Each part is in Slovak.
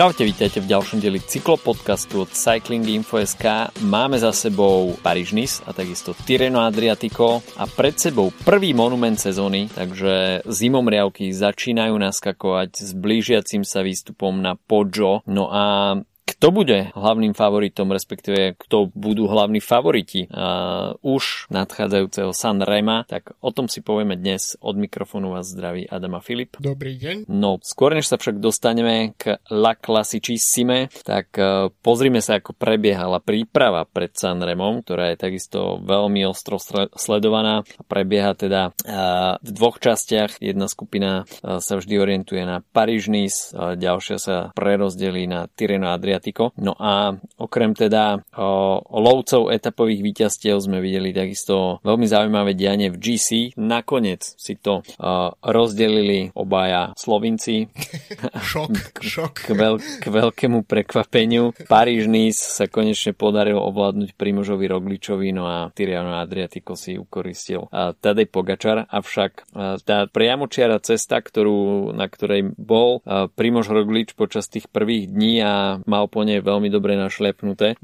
Čaute, vítajte v ďalšom dieli cyklopodcastu od Cycling Info.sk. Máme za sebou paríž a takisto Tireno Adriatico a pred sebou prvý monument sezóny, takže zimomriavky začínajú naskakovať s blížiacim sa výstupom na Poggio. No a kto bude hlavným favoritom, respektíve kto budú hlavní favoriti uh, už nadchádzajúceho San Rema, tak o tom si povieme dnes. Od mikrofónu vás zdraví Adama Filip. Dobrý deň. No, skôr než sa však dostaneme k La Classicissime, tak uh, pozrime sa, ako prebiehala príprava pred San Remom, ktorá je takisto veľmi ostro sledovaná. Prebieha teda uh, v dvoch častiach. Jedna skupina uh, sa vždy orientuje na Paríž-Nice, uh, ďalšia sa prerozdelí na Tireno Adriatico. No a okrem teda o, lovcov etapových víťazstiev sme videli takisto veľmi zaujímavé dianie v GC. Nakoniec si to o, rozdelili obaja Slovinci. šok, šok. K, veľ, k veľkému prekvapeniu. Paríž Nice sa konečne podarilo ovládnuť Primožovi Rogličovi, no a Tiriano Adriatico si ukoristil a, Tadej Pogačar, avšak a, tá priamočiara cesta, ktorú, na ktorej bol a, Primož Roglič počas tých prvých dní a mal po nej veľmi dobre našlepnuté.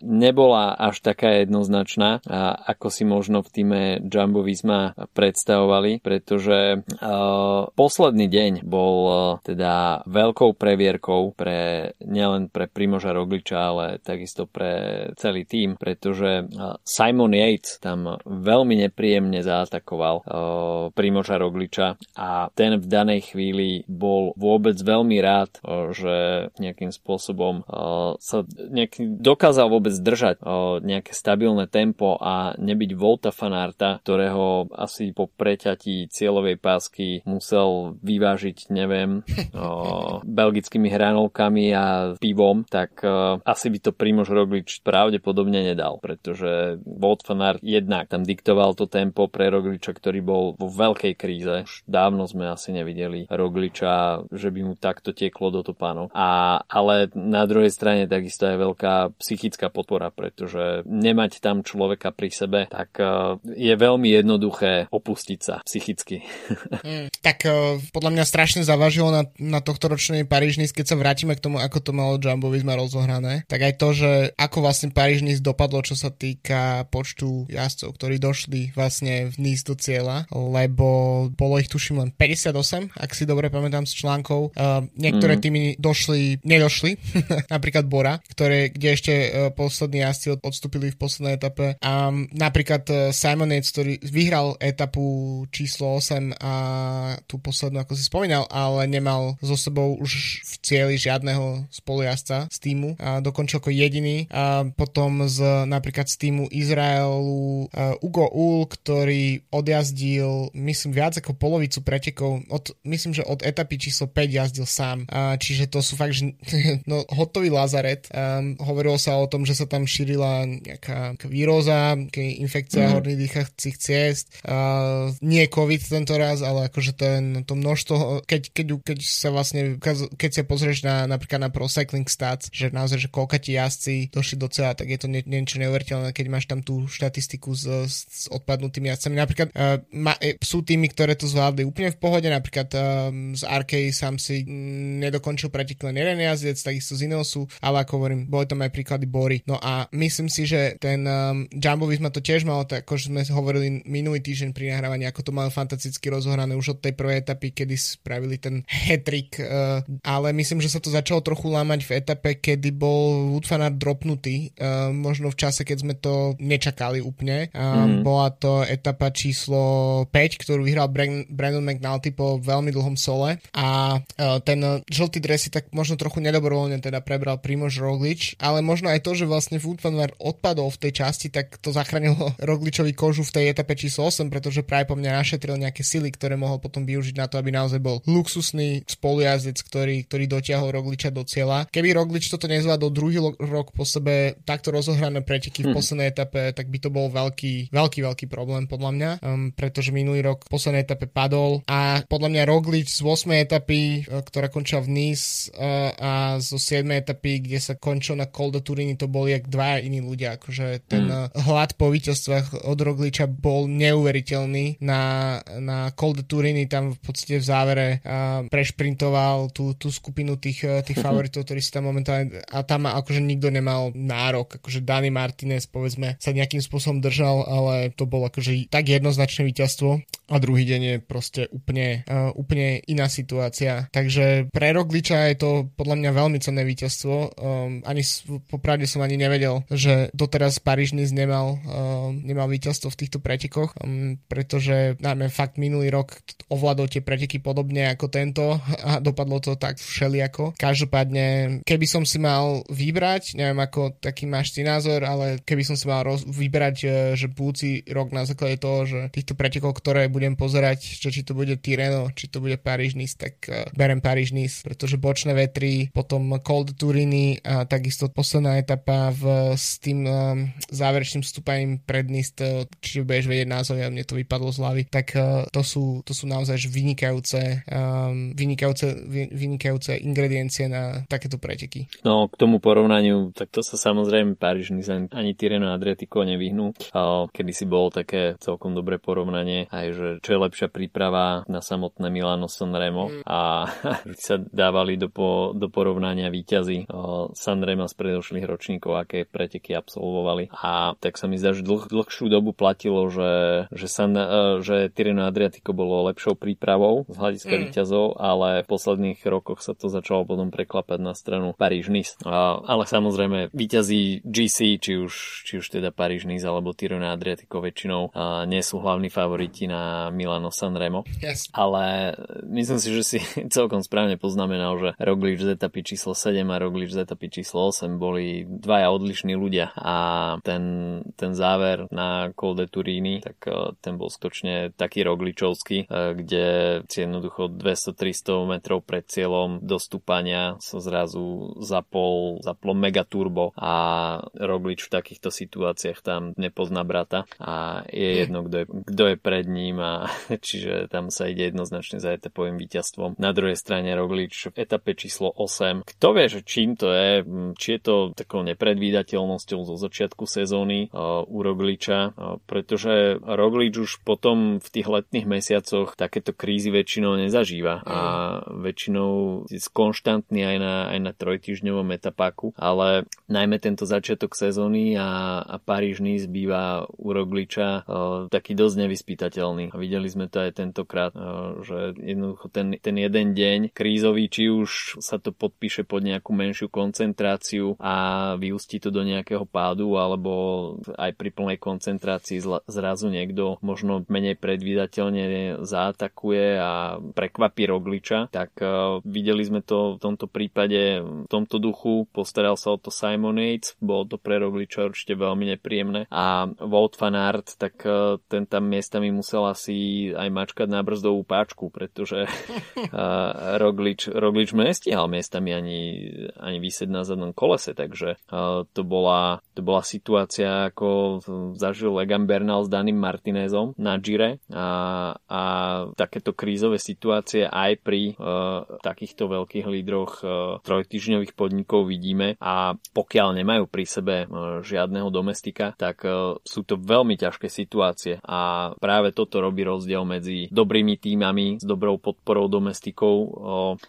Nebola až taká jednoznačná, ako si možno v týme Jumbo Visma predstavovali, pretože posledný deň bol teda veľkou previerkou pre nielen pre Primoža Rogliča, ale takisto pre celý tým, pretože Simon Yates tam veľmi nepríjemne zaatakoval Primoža Rogliča a ten v danej chvíli bol vôbec veľmi rád, že nejakým spôsobom sa nejaký, dokázal vôbec držať nejaké stabilné tempo a nebyť Volta Fanarta, ktorého asi po preťatí cieľovej pásky musel vyvážiť, neviem, belgickými hranolkami a pivom, tak asi by to Primož Roglič pravdepodobne nedal, pretože Volt Fanart jednak tam diktoval to tempo pre Rogliča, ktorý bol vo veľkej kríze. Už dávno sme asi nevideli Rogliča, že by mu takto tieklo do topánov. A, ale na druhej strane takisto je veľká psychická podpora, pretože nemať tam človeka pri sebe, tak e, je veľmi jednoduché opustiť sa psychicky. mm, tak uh, podľa mňa strašne zavažilo na, na tohto ročnej Parížnis, keď sa vrátime k tomu, ako to malo Jumbo Visma rozohrané, tak aj to, že ako vlastne Parížnis dopadlo, čo sa týka počtu jazdcov, ktorí došli vlastne v Nice do cieľa, lebo bolo ich tuším len 58, ak si dobre pamätám z článkov. Uh, niektoré mm. týmy došli, nedošli, napríklad Bora, ktoré, kde ešte uh, poslední jazdci odstúpili v poslednej etape. A napríklad uh, Simon Yates, ktorý vyhral etapu číslo 8 a tú poslednú, ako si spomínal, ale nemal so sebou už v cieli žiadneho spolujazca z týmu. A dokončil ako jediný. A potom z, napríklad z týmu Izraelu uh, Ugo Ul, ktorý odjazdil, myslím, viac ako polovicu pretekov. Od, myslím, že od etapy číslo 5 jazdil sám. A, čiže to sú fakt, že no, hotový lazaret. Um, hovorilo sa o tom, že sa tam šírila nejaká, víroza, infekcia mm. horných dýchacích ciest. Uh, nie COVID tento raz, ale akože ten, to množstvo, keď, keď, keď sa vlastne, keď sa pozrieš na, napríklad na Pro Cycling Stats, že naozaj, že koľka ti jazdci došli do cieľa, tak je to nie, niečo neuveriteľné, keď máš tam tú štatistiku s, s odpadnutými jazdcami. Napríklad uh, ma, e, sú týmy, ktoré to zvládli úplne v pohode, napríklad um, z Arkej sám si m, nedokončil pretek len jeden jazdec, takisto z Ineosu, ale ako hovorím, boli tam aj príklady Bory. No a myslím si, že ten um, Jumbo Visma to tiež malo, tak ako sme hovorili minulý týždeň pri nahrávaní, ako to malo fantasticky rozohrané už od tej prvej etapy, kedy spravili ten hetrik, uh, ale myslím, že sa to začalo trochu lámať v etape, kedy bol Wood dropnutý, uh, možno v čase, keď sme to nečakali úplne. Uh, mm. Bola to etapa číslo 5, ktorú vyhral Brandon McNulty po veľmi dlhom sole a uh, ten žltý dres si tak možno trochu nedobrovoľne teda prebral Primož Roglič, ale možno aj to, že vlastne Wood odpadol v tej časti, tak to zachránilo Rogličovi kožu v tej etape číslo 8, pretože práve po mňa našetril nejaké sily, ktoré mohol potom využiť na to, aby naozaj bol luxusný spolujazdec, ktorý, ktorý dotiahol Rogliča do cieľa. Keby Roglič toto nezvládol druhý rok po sebe takto rozohrané preteky v hm. poslednej etape, tak by to bol veľký, veľký, veľký problém podľa mňa, um, pretože minulý rok v poslednej etape padol a podľa mňa Roglič z 8. etapy, uh, ktorá končila v Nice uh, a zo 7. etapy, kde sa končil na Col de Turini, to boli jak dvaja iní ľudia, akože ten mm. hlad po víťazstvách od Rogliča bol neuveriteľný. Na, na Col de Turini tam v podstate v závere uh, prešprintoval tú, tú skupinu tých, tých favoritov, ktorí si tam momentálne a tam akože nikto nemal nárok, akože Dani Martinez povedzme sa nejakým spôsobom držal, ale to bolo akože tak jednoznačné víťazstvo a druhý deň je proste úplne, uh, úplne iná situácia. Takže pre Rogliča je to podľa mňa veľmi cenné víťazstvo. Um, ani popravde som ani nevedel, že doteraz Paríž nemal, um, nemal víťazstvo v týchto pretekoch, um, pretože najmä fakt minulý rok ovládol tie preteky podobne ako tento a dopadlo to tak všelijako. Každopádne, keby som si mal vybrať, neviem ako taký máš ty názor, ale keby som si mal roz- vybrať, e, že budúci rok na základe toho, že týchto pretekov, ktoré budem pozerať, že či to bude Tireno, či to bude Paríž Nice, tak uh, berem Paríž Nice, pretože bočné vetry, potom Cold Turini a takisto posledná etapa v, s tým um, záverečným stúpaním pred Nice, to, či budeš vedieť názov, ja mne to vypadlo z hlavy, tak uh, to, sú, to sú naozaj vynikajúce, um, vynikajúce, vynikajúce ingrediencie na takéto preteky. No, k tomu porovnaniu, tak to sa samozrejme Paríž ani Tireno Adriatico nevyhnú. Kedy si bolo také celkom dobré porovnanie, aj že čo je lepšia príprava na samotné Milano Sanremo mm. a sa dávali do, po, do porovnania výťazí Sanremo z predošlých ročníkov, aké preteky absolvovali. A tak sa mi zdá, že dlh, dlhšiu dobu platilo, že, že, San, e, že Tireno Adriatico bolo lepšou prípravou z hľadiska mm. výťazov, ale v posledných rokoch sa to začalo potom preklapať na stranu Paríž-Nice. Ale samozrejme, výťazí GC, či už, či už teda Paríž Nice alebo Tirone Adriatico väčšinou nie sú hlavní favoriti na Milano Sanremo. Yes. Ale myslím si, že si celkom správne poznamenal, že Roglič z etapy číslo 7 a Roglič z etapy číslo 8 boli dvaja odlišní ľudia a ten, ten záver na Col de Turini, tak uh, ten bol skutočne taký rogličovský, uh, kde si jednoducho 200-300 metrov pred cieľom dostúpania sa zrazu zapol, zaplo megaturbo a Roglič v takýchto situáciách tam nepozná brata a je jedno, kto je, kto je pred ním a čiže tam sa ide jednoznačne za etapovým víťazstvom. Na druhej strane Roglič v etape číslo 8. Kto vie, že čím to je, či je to takou nepredvídateľnosťou zo začiatku sezóny u Rogliča, pretože Roglič už potom v tých letných mesiacoch takéto krízy väčšinou nezažíva a väčšinou je konštantný aj na, aj na trojtyžňovom etapáku, ale najmä tento začiatok sezóny a, a Paríž Nice býva u Rogliča taký dosť nevyspytateľný. A videli sme to aj tentokrát, že jednoducho ten, ten jeden deň krízový, či už sa to podpíše pod nejakú menšiu koncentráciu a vyústi to do nejakého pádu, alebo aj pri plnej koncentrácii zrazu niekto možno menej predvídateľne zaatakuje a prekvapí Rogliča, tak uh, videli sme to v tomto prípade v tomto duchu, postaral sa o to Simon Yates, bolo to pre Rogliča určite veľmi nepríjemné. A Wout van tak uh, ten tam miestami musel asi aj mačkať na brzdovú páčku, pretože uh, Roglič, Roglič nestihal miestami ani, ani vysieť na zadnom kolese, takže to, bola, to bola situácia, ako zažil Egan Bernal s Daným Martinezom na Gire. A, a takéto krízové situácie aj pri uh, takýchto veľkých lídroch uh, trojtyžňových podnikov vidíme. A pokiaľ nemajú pri sebe uh, žiadneho domestika, tak uh, sú to veľmi ťažké situácie. A práve toto robí rozdiel medzi dobrými týmami s dobrou podporou domestikov uh,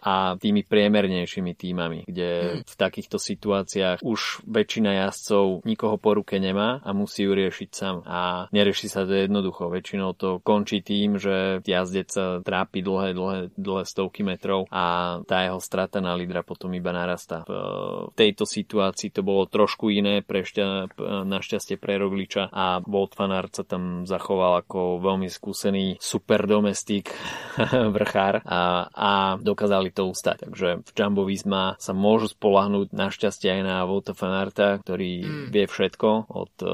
a tými priemernejšími týmami, kde hmm. v takýchto situáciách už väčšina jazdcov nikoho po ruke nemá a musí ju riešiť sám a nerieši sa to jednoducho. Väčšinou to končí tým, že jazdec sa trápi dlhé, dlhé, dlhé stovky metrov a tá jeho strata na lídra potom iba narastá. V tejto situácii to bolo trošku iné pre šťa, našťastie pre Rogliča a Wout van Aert sa tam zachoval ako veľmi skúsený super domestik vrchár a, a dokázali to ustať. Takže v Jumbo Visma sa môžu spolahnúť našťastie aj na Wouta van Aerta, ktorý mm. vie všetko od uh,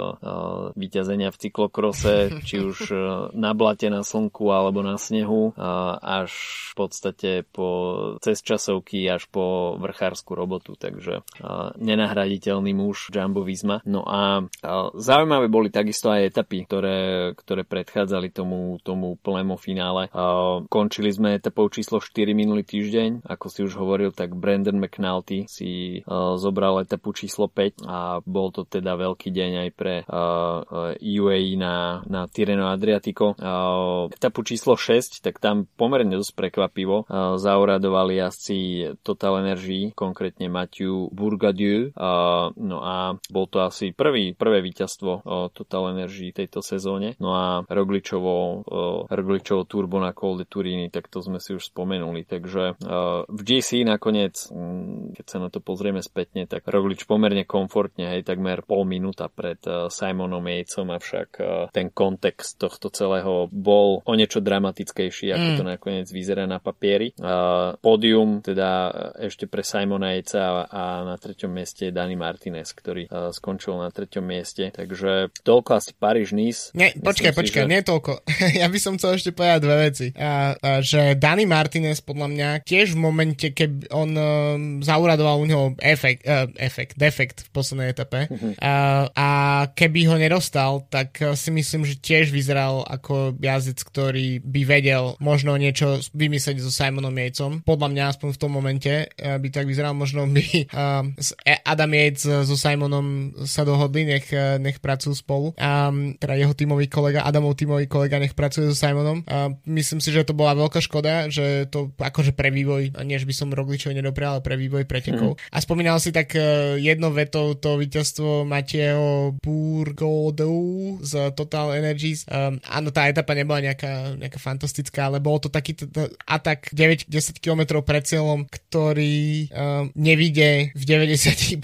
vyťazenia v cyklokrose, či už uh, na blate, na slnku alebo na snehu, uh, až v podstate po cez časovky až po vrchárskú robotu, takže uh, nenahraditeľný muž Jumbo Visma. No a uh, zaujímavé boli takisto aj etapy, ktoré, ktoré predchádzali tomu, tomu plnému finále. Uh, končili sme etapou číslo 4 minulý týždeň, ako si už hovoril, tak Brandon McNulty Malty si uh, zobral etapu číslo 5 a bol to teda veľký deň aj pre uh, UAE na, na Tireno Adriatico. Uh, etapu číslo 6, tak tam pomerne dosť prekvapivo uh, zauradovali jazdci Total Energy, konkrétne Mathieu Bourgadieu. Uh, no a bol to asi prvý, prvé víťazstvo uh, Total Energy tejto sezóne. No a Rogličovo, uh, Rogličovo turbo na Col de Turini, tak to sme si už spomenuli. Takže uh, v GC nakoniec, keď sa na to pozrieme spätne, tak Roglič pomerne komfortne, hej, takmer pol minúta pred uh, Simonom Jejcom, avšak uh, ten kontext tohto celého bol o niečo dramatickejší, ako mm. to nakoniec vyzerá na papieri. Uh, pódium teda ešte pre Simona Jejca a, a na treťom mieste je Dani Martinez, ktorý skončil na treťom mieste. Takže toľko asi Paríž-Nice. Nie, počkaj, počkaj, že... nie toľko. ja by som chcel ešte povedať dve veci. Uh, uh, že Dani Martinez podľa mňa tiež v momente, keď on uh, zauradoval u neho efekt, uh, efekt, defekt v poslednej etape uh, a keby ho nedostal, tak uh, si myslím, že tiež vyzeral ako jazdec, ktorý by vedel možno niečo vymyslieť so Simonom Jejcom. Podľa mňa aspoň v tom momente by tak vyzeral, možno by uh, Adam Yates so Simonom sa dohodli, nech, nech pracujú spolu. Um, teda jeho tímový kolega, Adamov tímový kolega nech pracuje so Simonom. Uh, myslím si, že to bola veľká škoda, že to akože pre vývoj, než by som Rogličovi nedoprial, ale pre vývoj pretekov. Mm. A spomínal si tak uh, jedno vetou to víťazstvo Matieho Burgodu z Total Energies. Um, áno, tá etapa nebola nejaká, nejaká fantastická, ale bol to taký t- t- atak 9-10 km pred cieľom, ktorý um, nevidie v 90%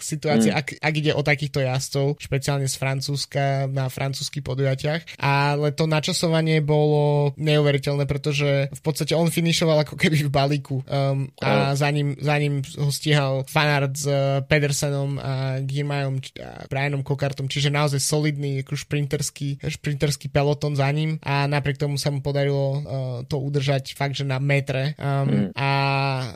situácií, mm. ak, ak ide o takýchto jazdcov, špeciálne z Francúzska na francúzskych podujatiach. Ale to načasovanie bolo neuveriteľné, pretože v podstate on finišoval ako keby v balíku um, a za ním, za ním ho stíhal Fanart s uh, Pedersenom a Girmajom a Brianom Kokartom, čiže naozaj solidný ako šprinterský, šprinterský peloton za ním. A napriek tomu sa mu podarilo uh, to udržať fakt, že na metre. Um, mm. a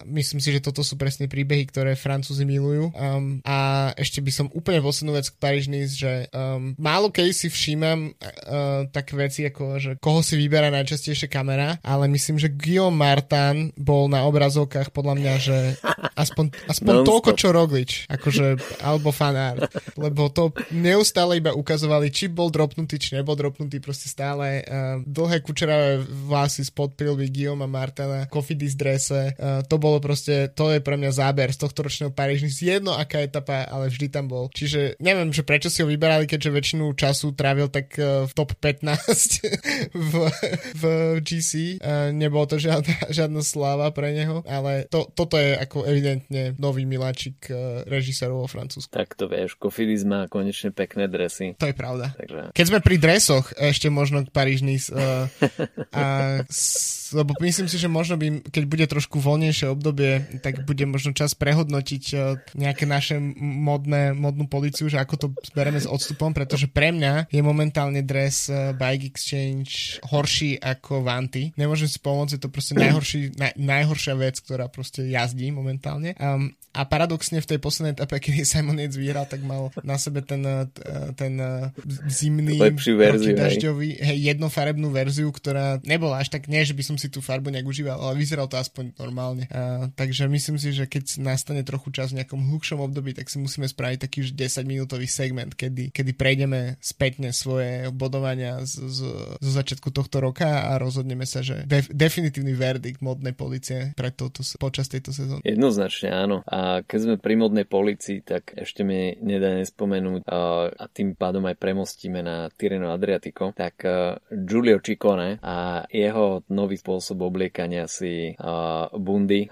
myslím si, že toto sú presne príbehy, ktoré Francúzi milujú. Um, a ešte by som úplne poslednú vec k paríž že um, málo keď si všímam uh, také veci ako, že koho si vyberá najčastejšie kamera, ale myslím, že Guillaume Martin bol na obrazovkách podľa mňa, že aspoň, aspoň toľko, čo Roglič, akože, alebo fanart, lebo to neustále iba ukazovali, či bol dropnutý, či nebol dropnutý, proste stále uh, dlhé kučeravé vlasy spod prilby Guillaume Martina, kofidis drese, uh, to bolo proste, to je pre mňa záber z tohto ročného Paríž, jedno aká etapa, ale vždy tam bol. Čiže neviem, že prečo si ho vyberali, keďže väčšinu času trávil tak uh, v top 15 v, v GC. Uh, nebolo to žiadna, žiadna sláva pre neho, ale to, toto je ako evidentne nový miláčik uh, režisérov vo Francúzsku. Tak to vieš, Kofidis má konečne pekné dresy. To je pravda. Takže... Keď sme pri dresoch, ešte možno Paríž Nice, uh, a, s, lebo myslím si, že možno by, keď bude trošku voľnejšie obdobie, tak bude možno čas prehodnotiť uh, nejaké naše modné, modnú policiu, že ako to bereme s odstupom, pretože pre mňa je momentálne dres uh, Bike Exchange horší ako Vanty. Nemôžem si pomôcť, je to proste najhorší, naj, najhoršia vec, ktorá proste jazdí momentálne. Um, a paradoxne v tej poslednej etape, kedy Simon Yates vyhral, tak mal na sebe ten, eh, ten eh, zimný protidažďový, hej, jednofarebnú verziu, ktorá nebola až tak, nie, že by som si tú farbu nejak užíval, ale vyzeral to aspoň normálne. A, takže myslím si, že keď nastane trochu čas v nejakom hlukšom období, tak si musíme spraviť taký už 10 minútový segment, kedy, kedy prejdeme spätne svoje bodovania z, z, zo začiatku tohto roka a rozhodneme sa, že def, definitívny verdikt modnej policie pre toto, počas tejto sezóny. Jednoznačne áno. A keď sme pri modnej policii, tak ešte mi nedá nespomenúť a, tým pádom aj premostíme na Tireno Adriatico, tak uh, Giulio Ciccone a jeho nový spôsob obliekania si uh, bundy,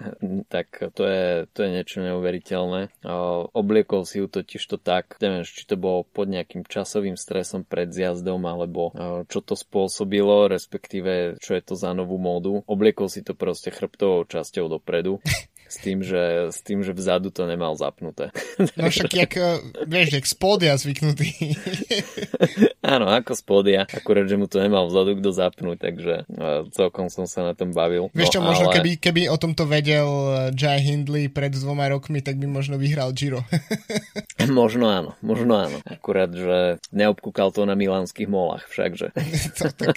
tak to je, to je niečo neuveriteľné. Uh, obliekol si ju totiž to tak, neviem, či to bolo pod nejakým časovým stresom pred zjazdom, alebo čo to spôsobilo, respektíve čo je to za novú módu. Obliekol si to proste chrbtovou časťou dopredu s tým, že, s tým, že vzadu to nemal zapnuté. No však jak, eh, vieš, jak spódia zvyknutý. Áno, ako spódia, akurát, že mu to nemal vzadu kto zapnúť, takže uh, celkom som sa na tom bavil. Vieš čo, no, možno ale... keby, keby o tomto vedel eh, Jai Hindley pred dvoma rokmi, tak by možno vyhral Giro. možno áno, možno áno. Akurát, že neobkúkal to na milánskych molách všakže. to, tak,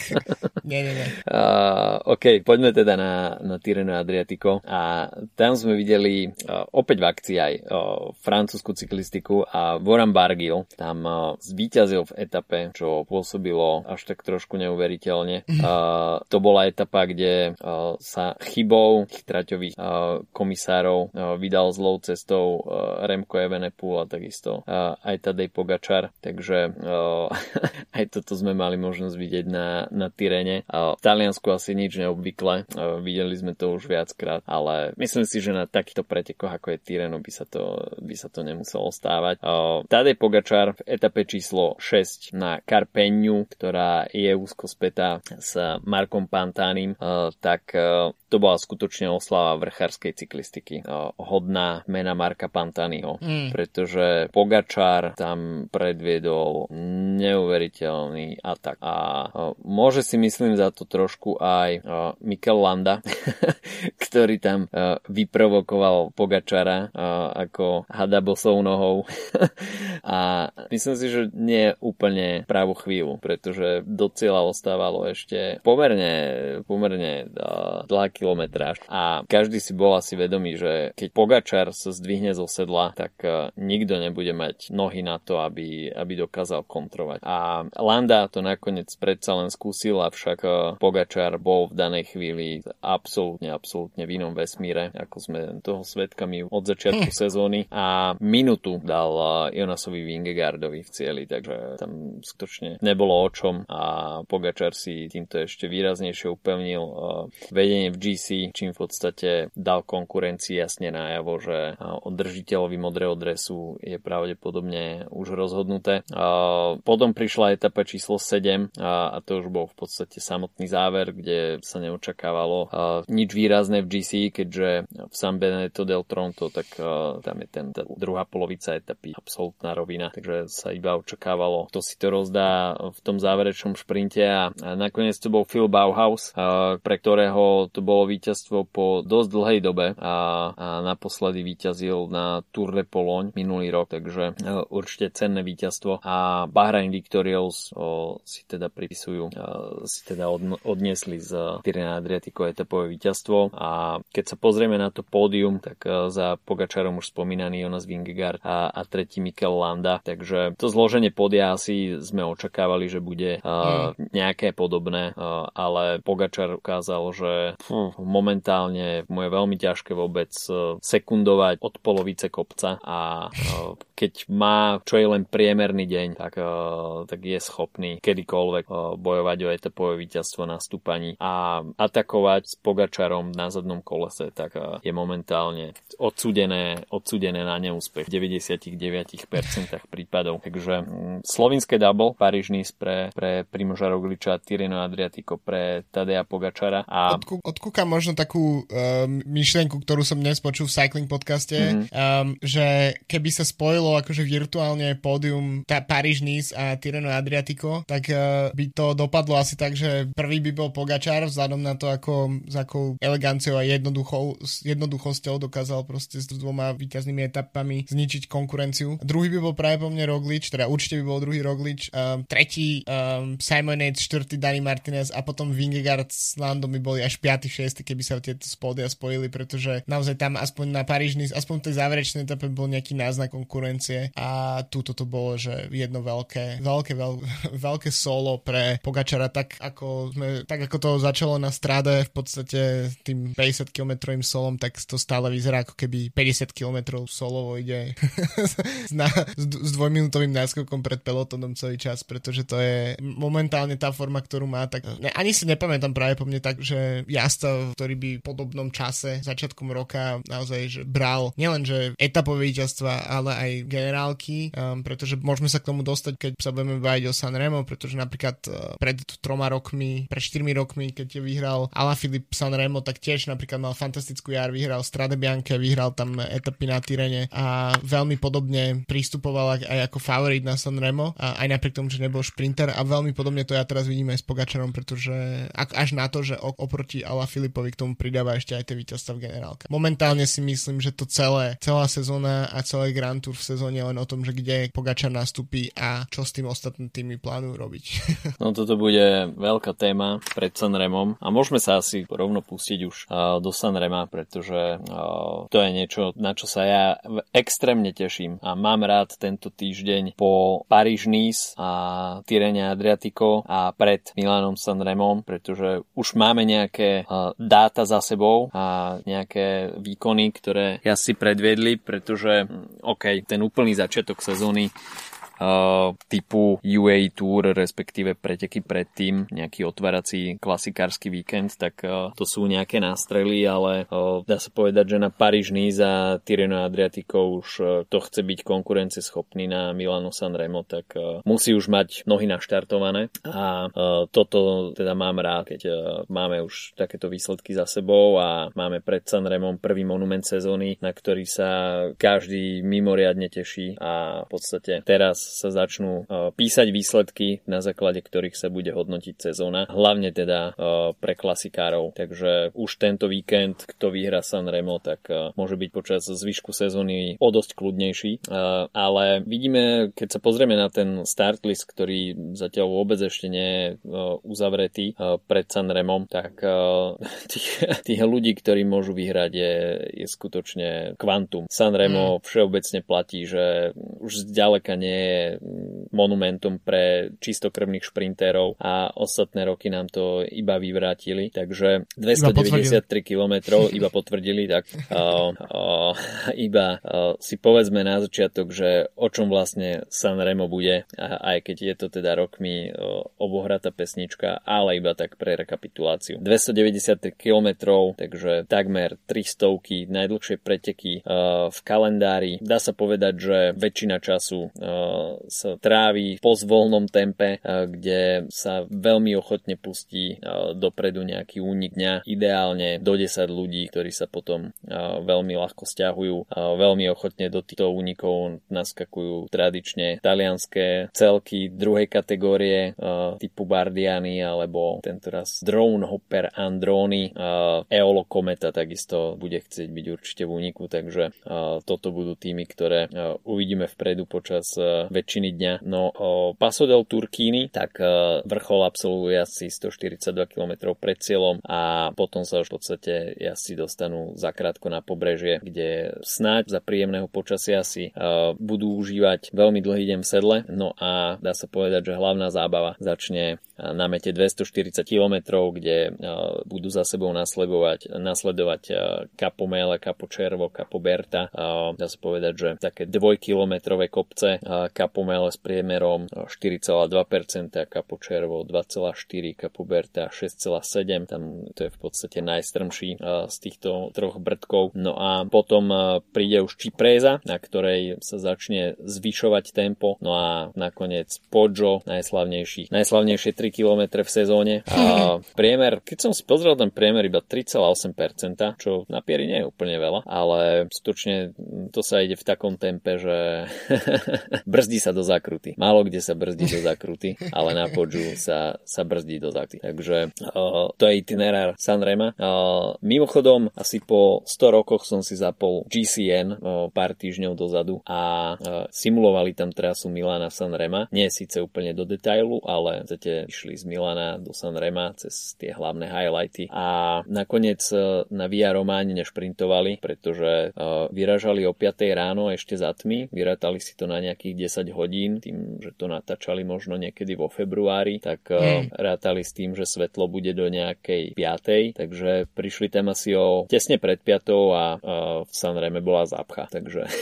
nie, nie, nie. Uh, OK, poďme teda na, na Tireno Adriatico a tam sme sme videli uh, opäť v akcii aj uh, francúzsku cyklistiku a Warren Bargill tam uh, zvíťazil v etape, čo pôsobilo až tak trošku neuveriteľne. Uh, to bola etapa, kde sa chybou traťových uh, komisárov vydal zlou cestou Remko Evenepoel a takisto aj Tadej Pogačar, takže aj toto sme mali možnosť vidieť na, na Tyrene. V Taliansku asi nič neobvykle, videli sme to už viackrát, ale myslím si, že na takýchto pretekoch ako je Tyreno by sa to, by sa to nemuselo stávať. Tadej Pogačar v etape číslo 6 na Carpeniu, ktorá je úzko spätá s Markom Pantánim, tak to bola skutočne oslava vrchárskej cyklistiky. Hodná mena Marka Pantaniho, mm. pretože Pogačar tam predviedol neuveriteľný atak a môže si myslím za to trošku aj Mikel Landa, ktorý tam uh, vyprovokoval Pogačara ako hada bosou nohou a myslím si, že nie úplne pravú chvíľu, pretože do cieľa ostávalo ešte pomerne, pomerne dlhá kilometráž a každý si bol asi vedomý, že keď Pogačar sa zdvihne zo sedla, tak nikto nebude mať nohy na to, aby, aby dokázal kontrovať. A Landa to nakoniec predsa len skúsil, avšak Pogačar bol v danej chvíli absolútne, absolútne v inom vesmíre, ako sme toho svetkami od začiatku hm. sezóny a minútu dal Jonasovi Vingegaardovi v cieli, takže tam skutočne nebolo o čom a Pogačar si týmto ešte výraznejšie upevnil vedenie v GC, čím v podstate dal konkurencii jasne najavo, že od držiteľovi modrého dresu je pravdepodobne už rozhodnuté. Potom prišla etapa číslo 7 a to už bol v podstate samotný záver, kde sa neočakávalo nič výrazné v GC, keďže v San Benedetto del Tronto, tak uh, tam je ten, tá druhá polovica etapy, absolútna rovina, takže sa iba očakávalo, kto si to rozdá v tom záverečnom šprinte. A, a nakoniec to bol Phil Bauhaus, uh, pre ktorého to bolo víťazstvo po dosť dlhej dobe. A, a naposledy víťazil na Tour de Pologne minulý rok, takže uh, určite cenné víťazstvo. A Bahrain Victorials uh, si teda pripisujú, uh, si teda od, odniesli z Tirena Adriatico etapové víťazstvo. A keď sa pozrieme na to pódium, tak e, za Pogačarom už spomínaný Jonas Vingegaard a, a tretí Mikel Landa, takže to zloženie podia asi sme očakávali, že bude uh, nejaké podobné, uh, ale Pogačar ukázal, že pf, momentálne mu je veľmi ťažké vôbec sekundovať od polovice kopca a uh, keď má čo je len priemerný deň, tak, uh, tak je schopný kedykoľvek uh, bojovať o etapové víťazstvo na stúpaní a atakovať s Pogačarom na zadnom kolese, tak je momentálne odsudené, odsudené na neúspech v 99% prípadov. Takže mm, slovinské double, Paríž Nice pre, pre Primoža Rogliča, Tireno Adriatico pre Tadeja Pogačara. A... Odkú, odkúkam možno takú um, myšlienku, ktorú som dnes počul v Cycling podcaste, mm-hmm. um, že keby sa spojilo akože virtuálne pódium tá Paríž Nice a Tireno Adriatico, tak uh, by to dopadlo asi tak, že prvý by bol Pogačar vzhľadom na to, ako, s akou eleganciou a jednoduchou, jednoduchosťou dokázal proste s dvoma víťaznými etapami zničiť konkurenciu. Druhý by bol práve po mne Roglič, teda určite by bol druhý Roglič, um, tretí um, Simon Yates, štvrtý Dani Martinez a potom Vingegaard s Landom by boli až 5. 6. keby sa tieto spódia spojili, pretože naozaj tam aspoň na Parížny, aspoň v tej záverečnej etape bol nejaký náznak konkurencie a túto to bolo, že jedno veľké, veľké, veľ, veľké solo pre Pogačara, tak ako, sme, tak ako to začalo na strade v podstate tým 50 km solom, tak to stále vyzerá ako keby 50 km solovo ide na, s, s dvojminútovým náskokom pred pelotonom celý čas, pretože to je momentálne tá forma, ktorú má, tak ne, ani si nepamätám práve po mne tak, že jazda, ktorý by v podobnom čase, začiatkom roka naozaj že bral nielenže etapové víťazstva, ale aj generálky, um, pretože môžeme sa k tomu dostať, keď sa budeme baviť o Sanremo, pretože napríklad uh, pred troma rokmi, pred štyrmi rokmi, keď je vyhral Alaphilippe Sanremo, tak tiež napríklad mal fantastickú jar, vyhral Strade Bianche, vyhral tam etapy na Tyrene a veľmi podobne pristupoval aj ako favorit na Sanremo, a aj napriek tomu, že nebol šprinter a veľmi podobne to ja teraz vidím aj s Pogačarom, pretože až na to, že oproti Ala Filipovi k tomu pridáva ešte aj tie víťazstva v generálke. Momentálne si myslím, že to celé, celá sezóna a celý Grand Tour v sezóne len o tom, že kde Pogačar nastúpi a čo s tým ostatným tými plánujú robiť. no toto bude veľká téma pred Sanremom a môžeme sa asi rovno pustiť už uh, do Sanrema, pretože uh, to je niečo, na čo sa ja extrémne teším a mám rád tento týždeň po Paríž-Nice a Tyrene Adriatico a pred Milanom Sanremom, pretože už máme nejaké uh, dáta za sebou a nejaké výkony, ktoré ja si predviedli, pretože OK, ten úplný začiatok sezóny typu UA Tour, respektíve preteky predtým, nejaký otvárací klasikársky víkend, tak to sú nejaké nástrely, ale dá sa povedať, že na Paríž Nice a Tireno Adriatico už to chce byť konkurenceschopný na Milano Sanremo, tak musí už mať nohy naštartované. A toto teda mám rád, keď máme už takéto výsledky za sebou a máme pred Sanremom prvý monument sezóny, na ktorý sa každý mimoriadne teší a v podstate teraz sa začnú uh, písať výsledky, na základe ktorých sa bude hodnotiť sezóna, hlavne teda uh, pre klasikárov. Takže už tento víkend, kto vyhrá Remo, tak uh, môže byť počas zvyšku sezóny o dosť kľudnejší. Ale vidíme, keď sa pozrieme na ten start list, ktorý zatiaľ vôbec ešte nie je uzavretý pred Sanremom, tak tých, tých ľudí, ktorí môžu vyhrať je, je skutočne kvantum. Sanremo mm. všeobecne platí, že už zďaleka nie je monumentom pre čistokrvných šprintérov a ostatné roky nám to iba vyvrátili. Takže 293 km iba potvrdili, tak uh, uh, iba uh, si povedzme na začiatok, že o čom vlastne Sanremo bude, aj keď je to teda rokmi uh, obohratá pesnička, ale iba tak pre rekapituláciu. 293 km, takže takmer 300 najdlhšie preteky uh, v kalendári. Dá sa povedať, že väčšina času uh, sa trávi po zvolnom tempe, kde sa veľmi ochotne pustí dopredu nejaký únik dňa. Ideálne do 10 ľudí, ktorí sa potom veľmi ľahko stiahujú. Veľmi ochotne do týchto únikov naskakujú tradične talianské celky druhej kategórie typu Bardiani alebo tento raz Drone Hopper Androni Eolo Kometa takisto bude chcieť byť určite v úniku, takže toto budú týmy, ktoré uvidíme vpredu počas väčšiny dňa. No o Paso del Turquini, tak e, vrchol absolvuje asi 142 km pred cieľom a potom sa už v podstate jazdci dostanú zakrátko na pobrežie, kde snáď za príjemného počasia si uh, budú užívať veľmi dlhý deň v sedle. No a dá sa povedať, že hlavná zábava začne na mete 240 km, kde budú za sebou nasledovať, nasledovať Capo Mele, Capo Červo, Capo Berta. Dá sa povedať, že také dvojkilometrové kopce Capo Mele s priemerom 4,2%, Capo Červo 2,4%, Capo Berta 6,7%, tam to je v podstate najstrmší z týchto troch brdkov. No a potom príde už Cipreza, na ktorej sa začne zvyšovať tempo, no a nakoniec Poggio, najslavnejší, najslavnejšie 3 km v sezóne. A priemer, keď som si pozrel ten priemer iba 3,8%, čo na pieri nie je úplne veľa, ale skutočne to sa ide v takom tempe, že brzdí sa do zakruty. Málo kde sa brzdí do zakruty, ale na podžu sa, sa brzdí do zakruty. Takže uh, to je itinerár Sanrema. Uh, mimochodom, asi po 100 rokoch som si zapol GCN uh, pár týždňov dozadu a uh, simulovali tam trasu Milana Sanrema. Nie síce úplne do detailu, ale v išli z Milana do Sanrema cez tie hlavné highlighty a nakoniec e, na Via Románe nešprintovali, pretože e, vyražali o 5 ráno ešte za tmy, vyrátali si to na nejakých 10 hodín, tým, že to natáčali možno niekedy vo februári, tak mm. rátali s tým, že svetlo bude do nejakej 5. Takže prišli tam asi o tesne pred 5 a v Sanreme bola zápcha, takže...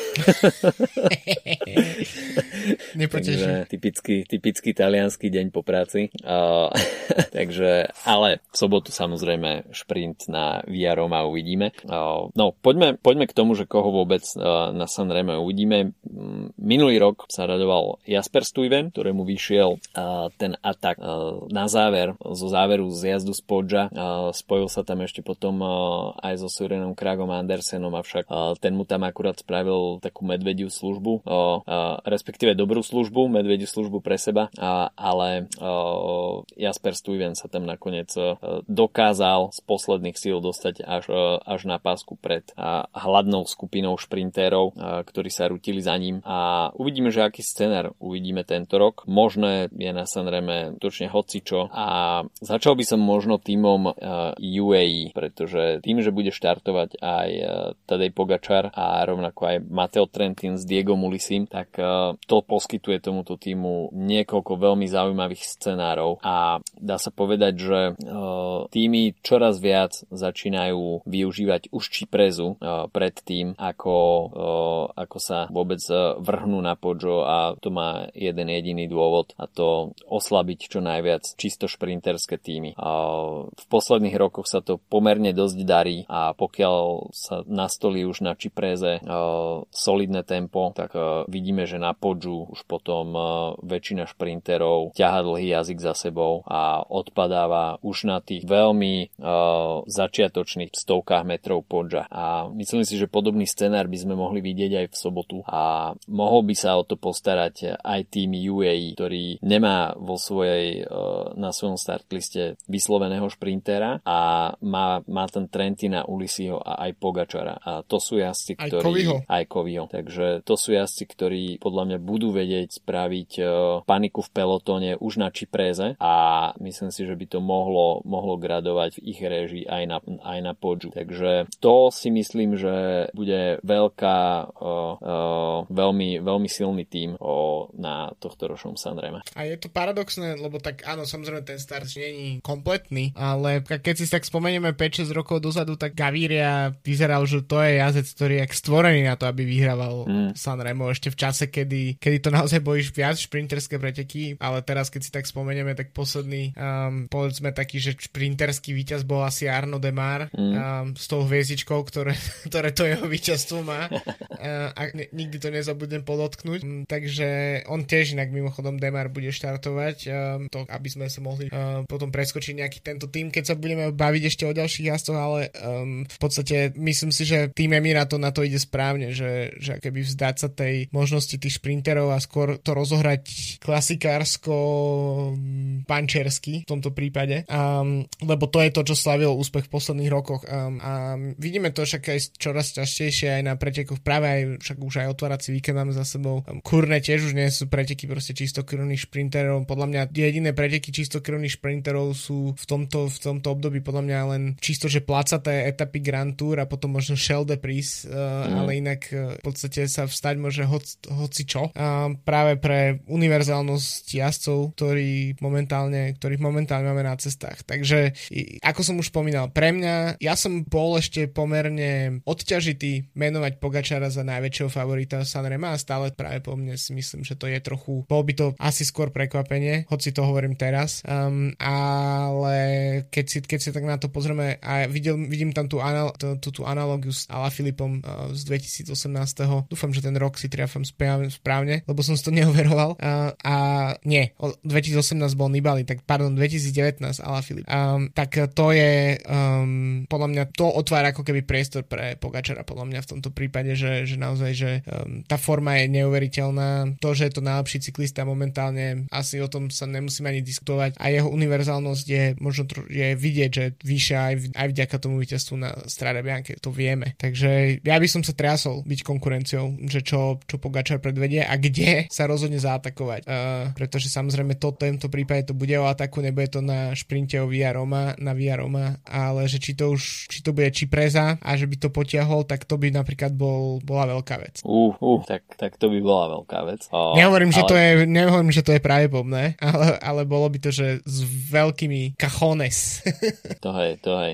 takže typický, typický talianský deň po práci. Uh, takže, ale v sobotu samozrejme šprint na Via Roma uvidíme. Uh, no, poďme, poďme k tomu, že koho vôbec uh, na Sanreme uvidíme. Minulý rok sa radoval Jasper Stuyven, ktorému vyšiel ten atak na záver, zo záveru z jazdu z Podža. Spojil sa tam ešte potom aj so Surenom Kragom Andersenom, avšak ten mu tam akurát spravil takú medvediu službu, respektíve dobrú službu, medvediu službu pre seba, ale Jasper Stuyven sa tam nakoniec dokázal z posledných síl dostať až, až na pásku pred hladnou skupinou šprintérov, ktorí sa rutili za ním a uvidíme, že aký scenár uvidíme tento rok. Možné je na Sanreme točne hocičo a začal by som možno týmom UAE, pretože tým, že bude štartovať aj Tadej Pogačar a rovnako aj Mateo Trentin s Diego Mulisim, tak to poskytuje tomuto týmu niekoľko veľmi zaujímavých scenárov a dá sa povedať, že týmy čoraz viac začínajú využívať už Čiprezu pred tým, ako, ako sa vôbec vrhnú na Poggio a to má jeden jediný dôvod a to oslabiť čo najviac čisto šprinterské týmy. V posledných rokoch sa to pomerne dosť darí a pokiaľ sa nastolí už na Čipreze solidné tempo, tak vidíme, že na Poggiu už potom väčšina šprinterov ťaha dlhý jazyk za sebou a odpadáva už na tých veľmi začiatočných stovkách metrov Poggia. A myslím si, že podobný scenár by sme mohli vidieť aj v sobotu a mohol by sa o to postarať aj tým UAE, ktorý nemá vo svojej, e, na svojom startliste vysloveného šprintera a má, má ten Trentina, Ulisiho a aj Pogačara. A to sú jazdci, ktorí... Aj Koviho. Aj Koviho. Takže to sú jazdci, ktorí podľa mňa budú vedieť spraviť e, paniku v pelotóne už na Čipréze a myslím si, že by to mohlo, mohlo gradovať v ich režii aj na, aj na Podžu. Takže to si myslím, že bude veľká, uh, uh, veľmi, veľmi silný tým uh, na tohto ročnom Sanreme. A je to paradoxné, lebo tak áno, samozrejme ten start není kompletný, ale keď si tak spomenieme 5-6 rokov dozadu, tak Gaviria vyzeral, že to je jazdec, ktorý je stvorený na to, aby vyhrával mm. Sanremo ešte v čase, kedy, kedy to naozaj boli viac šprinterské preteky, ale teraz keď si tak spomenieme, tak posledný um, povedzme taký, že šprinterský víťaz bol asi Arno Demar mm. um, s tou hviezdičkou, ktoré, ktoré to jeho víťazstvo má uh, a ne, nikdy to nezabudnem podotknúť. Um, takže on tiež inak mimochodom Demar bude štartovať, um, to, aby sme sa mohli uh, potom preskočiť nejaký tento tým, keď sa budeme baviť ešte o ďalších jazdoch, ale um, v podstate myslím si, že tým Emira to na to ide správne, že, že keby vzdať sa tej možnosti tých šprinterov a skôr to rozohrať klasikársko pančersky v tomto prípade, um, lebo to je to, čo slavil úspech v posledných rokoch um, a vidíme to však aj čoraz častejšie aj na pretekoch, práve aj však už aj otvárací víkend máme za sebou. Um, kurne tiež už nie sú preteky proste čistokrvných šprinterov, podľa mňa jediné preteky čistokrvných šprinterov sú v tomto, v tomto období podľa mňa len čisto, že placaté etapy Grand Tour a potom možno Shell de Pris, uh, mm. ale inak uh, v podstate sa vstať môže hoc, hoci čo. Uh, práve pre univerzálnosť jazdcov, ktorí momentálne, ktorých momentálne máme na cestách. Takže ako som už spomínal, pre mňa, ja som bol ešte pomerne odťažitý menovať Pogačara za najväčšieho favorita Sanrema a stále práve po mne si myslím, že to je trochu, bol by to asi skôr prekvapenie, hoci to hovorím teraz, um, ale keď si, keď si tak na to pozrieme a videl, vidím tam tú, anal, tú, tú, tú analogiu s Ala Filipom uh, z 2018. Dúfam, že ten rok si triafam správne, lebo som si to neoveroval. Uh, a nie, 2018 bol Nibali, tak pardon, 2019 Ala Filip. Um, tak to je um, podľa mňa to otvára ako keby priestor pre Pogačara podľa mňa v tomto prípade, že, že naozaj, že um, tá forma je neuveriteľná. To, že je to najlepší cyklista momentálne, asi o tom sa nemusíme ani diskutovať a jeho univerzálnosť je možno tro, je vidieť, že vyššia aj, aj vďaka tomu víťazstvu na Strade Bianche, to vieme. Takže ja by som sa triasol byť konkurenciou, že čo, čo Pogačar predvedie a kde sa rozhodne zaatakovať. Uh, pretože samozrejme to, v tomto prípade to bude o ataku, nebude to na šprinte o Via Roma, na Via Roma, ale že či to už, či to bude či preza a že by to potiahol, tak to by napríklad bol, bola veľká vec. Uh, uh, tak, tak to by bola veľká vec. Oh, nehovorím, ale... že to je, nehovorím, že to je pravdepodobné, ale, ale bolo by to, že s veľkými cajones. to hej, to hej.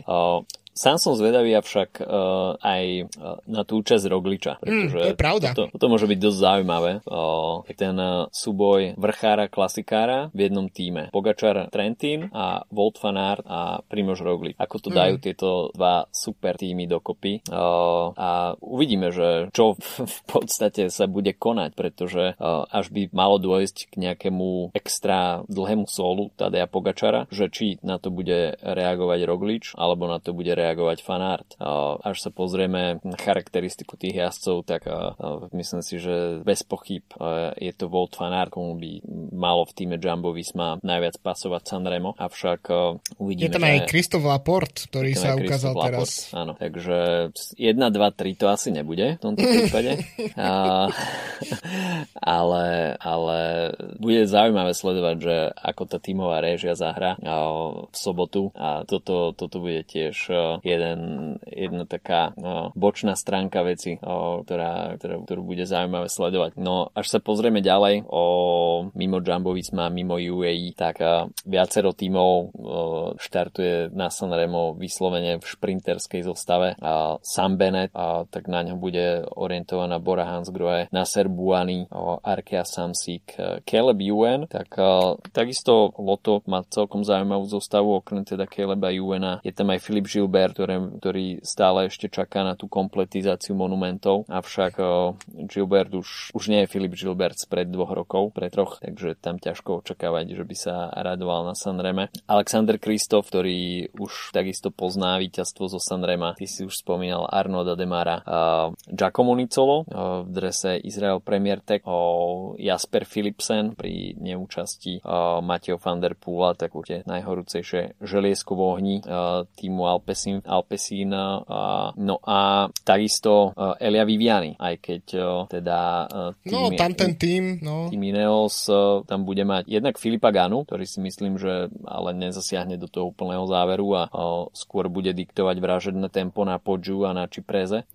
Sám som zvedavý avšak uh, aj uh, na tú časť Rogliča, Mm, to pretože je pravda. to, to môže byť dosť zaujímavé. Uh, ten uh, súboj vrchára, klasikára v jednom týme. Pogačar Trentin a Wout van Aert a Primož Roglič. Ako to dajú tieto dva super týmy dokopy. Uh, a uvidíme, že čo v podstate sa bude konať, pretože uh, až by malo dôjsť k nejakému extra dlhému solu Tadeja Pogačara, že či na to bude reagovať Roglič, alebo na to bude reagovať Fanart. Uh, až sa pozrieme na charakteristiku tých jazdcov, tak myslím si, že bez pochyb je to Wout Fanart, komu by malo v týme Jumbo Visma najviac pasovať Sanremo, avšak uvidíme, Je tam že... aj Kristof Laporte, ktorý sa ukázal teraz. Áno, takže 1, 2, 3 to asi nebude v tomto prípade. A, ale, ale bude zaujímavé sledovať, že ako tá tímová réžia zahra v sobotu a toto, toto bude tiež jeden, jedna taká a, bočná stránka veci, a, ktorá, ktorá, ktorú bude zaujímavé sledovať. No až sa pozrieme ďalej o mimo Jumbo Visma, mimo UAE, tak a, viacero tímov a, štartuje na Sanremo vyslovene v šprinterskej zostave a Sam Bennett, a tak na ňo bude orientovaná Bora Hansgrohe, Nasser Buani, a Arkea Samsik, a Caleb Ewan, tak a, takisto Loto má celkom zaujímavú zostavu, okrem teda Caleba Ewena. Je tam aj Filip Gilbert, ktorý, ktorý stále ešte čaká na tú kompletizáciu monumentov, avšak a, Gilbert už, už nie je Filip Gilbert spred dvoch rokov, pre troch, takže tam ťažko očakávať, že by sa radoval na Sanreme. Alexander Kristof, ktorý už takisto pozná víťazstvo zo Sanrema. Ty si už spomínal Arnolda Demara. Uh, Giacomo Nicolo uh, v drese Israel Premier Tech, uh, Jasper Philipsen pri neúčasti uh, Mateo van der Poola, tak určite najhorúcejšie želiesko v ohni uh, týmu Alpecin, Alpecin no a takisto uh, Elia Viviani, aj keď uh, teda uh, tým, No, tam ten tým, no. tým Ineos tam bude mať jednak Filipa Ganu, ktorý si myslím, že ale nezasiahne do toho úplného záveru a skôr bude diktovať vražedné tempo na Podžu a na Čipreze,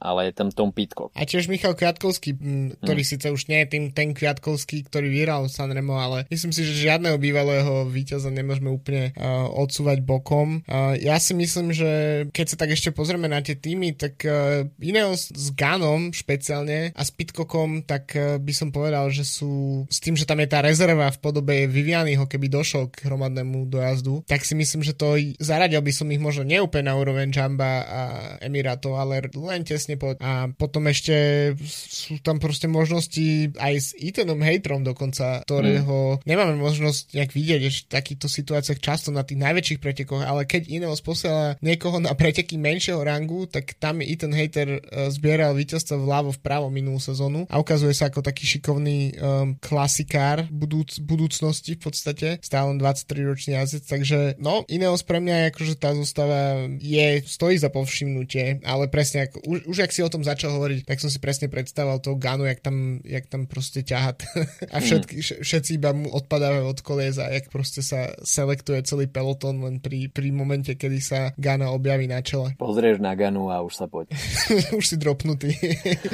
ale je tam Tom Pitcock. A tiež Michal Kviatkovský, ktorý Hm. síce už nie je tým ten Kviatkovský, ktorý vyhral Sanremo, ale myslím si, že žiadneho bývalého víťaza nemôžeme úplne uh, odsúvať bokom. Uh, ja si myslím, že keď sa tak ešte pozrieme na tie týmy, tak uh, Ineos s Ganom špeciálne a s Pitcockom, tak uh, by som povedal, že sú s tým, že tam je tá rezerva v podobe Vivianyho, keby došol k hromadnému dojazdu, tak si myslím, že to zaradil by som ich možno neúplne na úroveň Jamba a Emirátov, ale len tesne pod. A potom ešte sú tam proste možnosti aj s Ethanom Haterom dokonca, ktorého mm. nemáme možnosť nejak vidieť ešte v takýchto situáciách často na tých najväčších pretekoch, ale keď Ineos posiela niekoho na preteky menšieho rangu, tak tam Ethan Hater uh, zbieral víťazstvo vľavo vpravo minulú sezónu a ukazuje sa ako taký šikovný um, klasikár budúc, budúcnosti v podstate, stále len 23 ročný jazdec, takže no, Ineos pre mňa je akože tá zostava je, stojí za povšimnutie, ale presne ako, už, už ak si o tom začal hovoriť, tak som si presne predstavoval toho Ganu, jak tam, jak tam proste ťaha a všetky, mm. všetci iba mu odpadávajú od kolies a jak proste sa selektuje celý peloton len pri, pri momente, kedy sa Gana objaví na čele. Pozrieš na Ganu a už sa poď. už si dropnutý.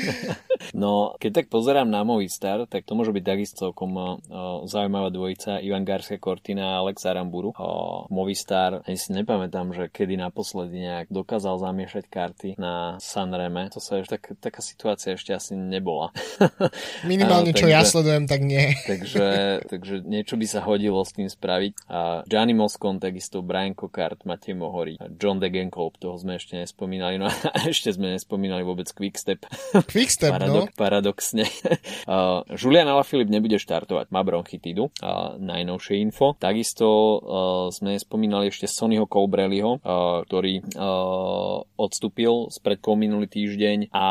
no, keď tak pozerám na Movistar, tak to môže byť takisto celkom uh, zaujímavá dvojica Ivan Garcia Cortina a Alex Aramburu. Uh, Movistar, ani si nepamätám, že kedy naposledy nejak dokázal zamiešať karty na Sanreme. To sa ešte tak, taká situácia ešte asi nebola. Minimálne, uh, čo ja sledujem, tak nie. takže, takže niečo by sa hodilo s tým spraviť. A Gianni Moscon, takisto Brian Cockart, Matej Mohori, John Degenkolb, toho sme ešte nespomínali. No a ešte sme nespomínali vôbec Quickstep. Quickstep, Paradok, no. Paradoxne. uh, Julian Alaphilippe nebude štartovať, má bronchitidu, uh, najnovšie info. Takisto uh, sme spomínali ešte Sonnyho Colbrelliho, uh, ktorý uh, odstúpil spredkou minulý týždeň a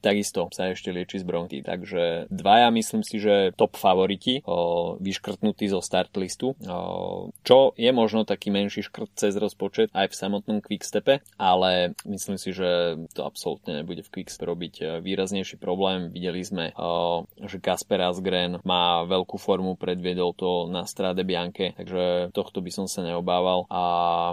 takisto sa ešte lieči z bronky. Takže dvaja myslím si, že top favoriti, uh, vyškrtnutí zo start listu, uh, čo je možno taký menší škrt cez rozpočet aj v samotnom Quickstepe, ale myslím si, že to absolútne nebude v Quickstep robiť výraznejší problém. Videli sme, uh, že Kasper Asgren má veľkú formu predviedol to na Strade Bianke, takže tohto by som sa neobával. A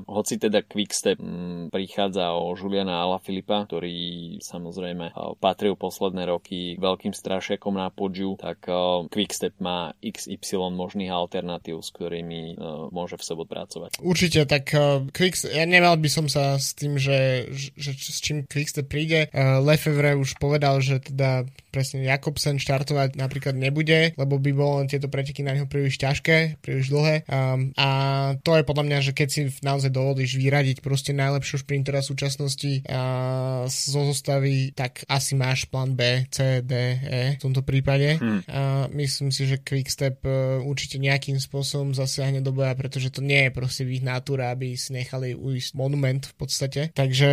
hoci teda Quickstep m, prichádza o Juliana Filipa, ktorý samozrejme patril posledné roky veľkým strašiakom na podžu, tak Quickstep má XY možných alternatív, s ktorými môže v sobot pracovať. Určite, tak Quickstep, ja nemal by som sa s tým, že, že, s čím Quickstep príde. Lefevre už povedal, že teda presne Jakobsen štartovať napríklad nebude, lebo by bolo tieto preteky na neho príliš ťažké, príliš dlhé. Um, a to je podľa mňa, že keď si naozaj dovolíš vyradiť proste najlepšiu šprintera súčasnosti uh, zo zostavy, tak asi máš plán B, C, D, E v tomto prípade. Hmm. Uh, myslím si, že Quickstep uh, určite nejakým spôsobom zasiahne do boja, pretože to nie je proste ich natúra, aby si nechali ujsť monument v podstate. Takže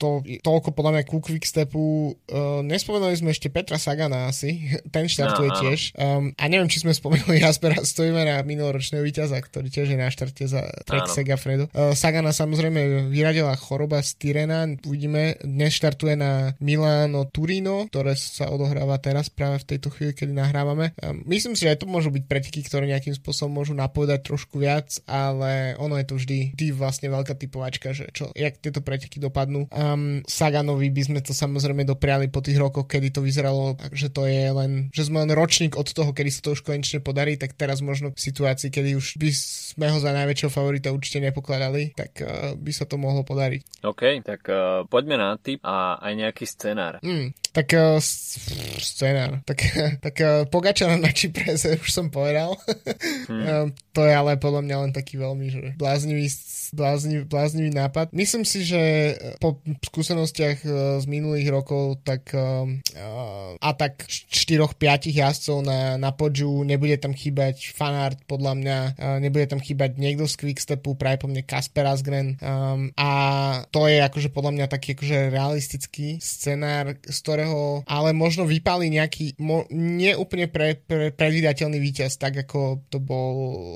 to, toľko podľa mňa ku Quickstepu. Uh, nespomenuli sme ešte Petra Sagana asi, ten štartuje no, tiež. Um, a neviem, či sme spomenuli Jaspera Stojmera, minuloročného víťaza, ktorý tiež je na štarte za Trek Segafredo. Uh, Sagana samozrejme vyradila choroba z Tyrena, uvidíme, dnes štartuje na Milano Turino, ktoré sa odohráva teraz práve v tejto chvíli, kedy nahrávame. Um, myslím si, že aj to môžu byť preteky, ktoré nejakým spôsobom môžu napovedať trošku viac, ale ono je to vždy, vždy vlastne veľká typovačka, že čo, jak tieto preteky dopadnú. Um, Saganovi by sme to samozrejme dopriali po tých rokoch, kedy to vyzeralo že to je len, že sme len ročník od toho, kedy sa to už konečne podarí, tak teraz možno v situácii, kedy už by sme ho za najväčšieho favorita určite nepokladali, tak uh, by sa to mohlo podariť. OK, tak uh, poďme na tip a aj nejaký scenár. Mm, tak uh, scenár. Tak, tak uh, Pogača na Čipreze už som povedal. Hmm. uh, to je ale podľa mňa len taký veľmi že bláznivý, bláznivý, bláznivý nápad. Myslím si, že po skúsenostiach uh, z minulých rokov tak uh, a tak 4-5 jazdcov na, na podžu, nebude tam chýbať fanart podľa mňa, nebude tam chýbať niekto z Quickstepu, práve po mne Kasper Asgren um, a to je akože podľa mňa taký akože realistický scenár, z ktorého ale možno vypálí nejaký mo, neúplne pre, pre, predvydateľný víťaz, tak ako to bol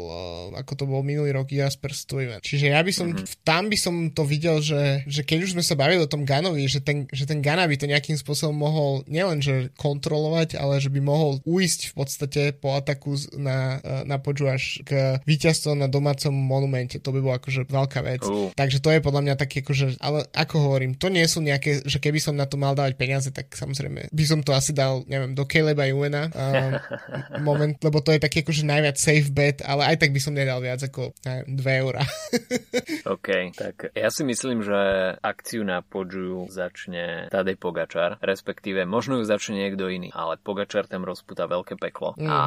uh, ako to bol minulý rok Jasper Stuyven. Čiže ja som, mm-hmm. tam by som to videl, že, že keď už sme sa bavili o tom Ganovi, že ten, že ten Gana by to nejakým spôsobom mohol nielen, že kontrolovať, ale že by mohol uísť v podstate po ataku na, na poču až k víťazstvu na domácom monumente. To by bolo akože veľká vec. Uh. Takže to je podľa mňa také akože, ale ako hovorím, to nie sú nejaké, že keby som na to mal dávať peniaze, tak samozrejme by som to asi dal, neviem, do Caleba Juena um, moment, lebo to je taký akože najviac safe bet, ale aj tak by som nedal viac ako neviem, 2 eurá. OK, tak ja si myslím, že akciu na Podžu začne Tadej Pogačar, respektíve možno ju začne niekto iný, ale Pogačar tam rozputa veľké peklo mm. a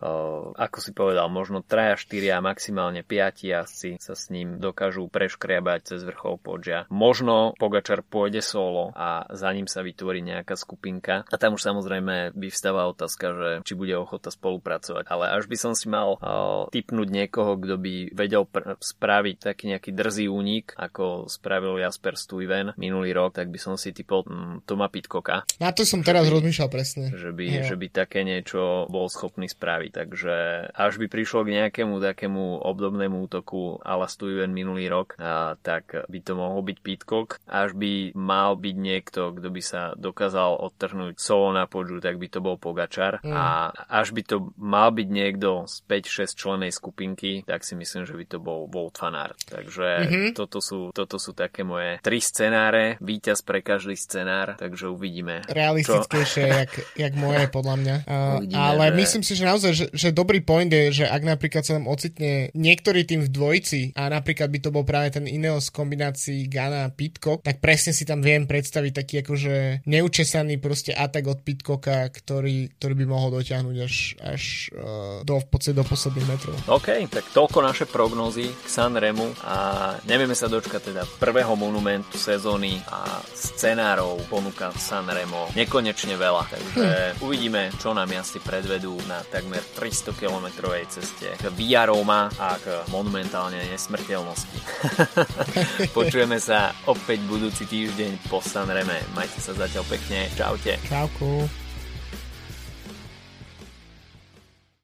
o, ako si povedal, možno 3, 4 a maximálne 5 jazdci sa s ním dokážu preškriabať cez vrchol Podžia. Možno Pogačar pôjde solo a za ním sa vytvorí nejaká skupinka a tam už samozrejme vyvstáva otázka, že či bude ochota spolupracovať. Ale až by som si mal o, typnúť niekoho, kto by vedel pr- spraviť taký nejaký drzý únik, ako spravil Jasper Stuyven minulý rok, tak by som si typol mm, Toma Pitkoka. Na to som teraz rozmýšľal presne. Že by, že by také niečo bol schopný spraviť. Takže až by prišlo k nejakému takému obdobnému útoku ala Stuyven minulý rok, a, tak by to mohol byť Pitcock. Až by mal byť niekto, kto by sa dokázal odtrhnúť solo na podžu, tak by to bol Pogačar. Mm. A až by to mal byť niekto z 5-6 členej skupinky, tak si myslím, že by to bol Volt Fanart. Takže mm-hmm. toto, sú, toto sú také moje tri scenáre, víťaz pre každý scenár, takže uvidíme. Realistickejšie, jak, jak moje, podľa mňa. Uh, ale že... myslím si, že naozaj, že, že dobrý point je, že ak napríklad sa nám ocitne niektorý tým v dvojici a napríklad by to bol práve ten Ineos kombinácii Gana a Pitcock, tak presne si tam viem predstaviť taký akože neučesaný proste atak od Pitcocka, ktorý, ktorý by mohol dotiahnuť až, až uh, do, v podstate do posledných metrov. OK, tak toľko naše prognózy k Sanremu a nevieme sa dočkať teda prvého monumentu sezóny a scenárov ponúka Sanremo nekonečne veľa, takže hm. uvidíme, čo nám asi predvedú na takmer 300 km ceste k Via Roma a k monumentálne nesmrteľnosti. Počujeme sa opäť budúci týždeň po Sanreme. Majte sa zatiaľ pekne. Čaute. Čauku.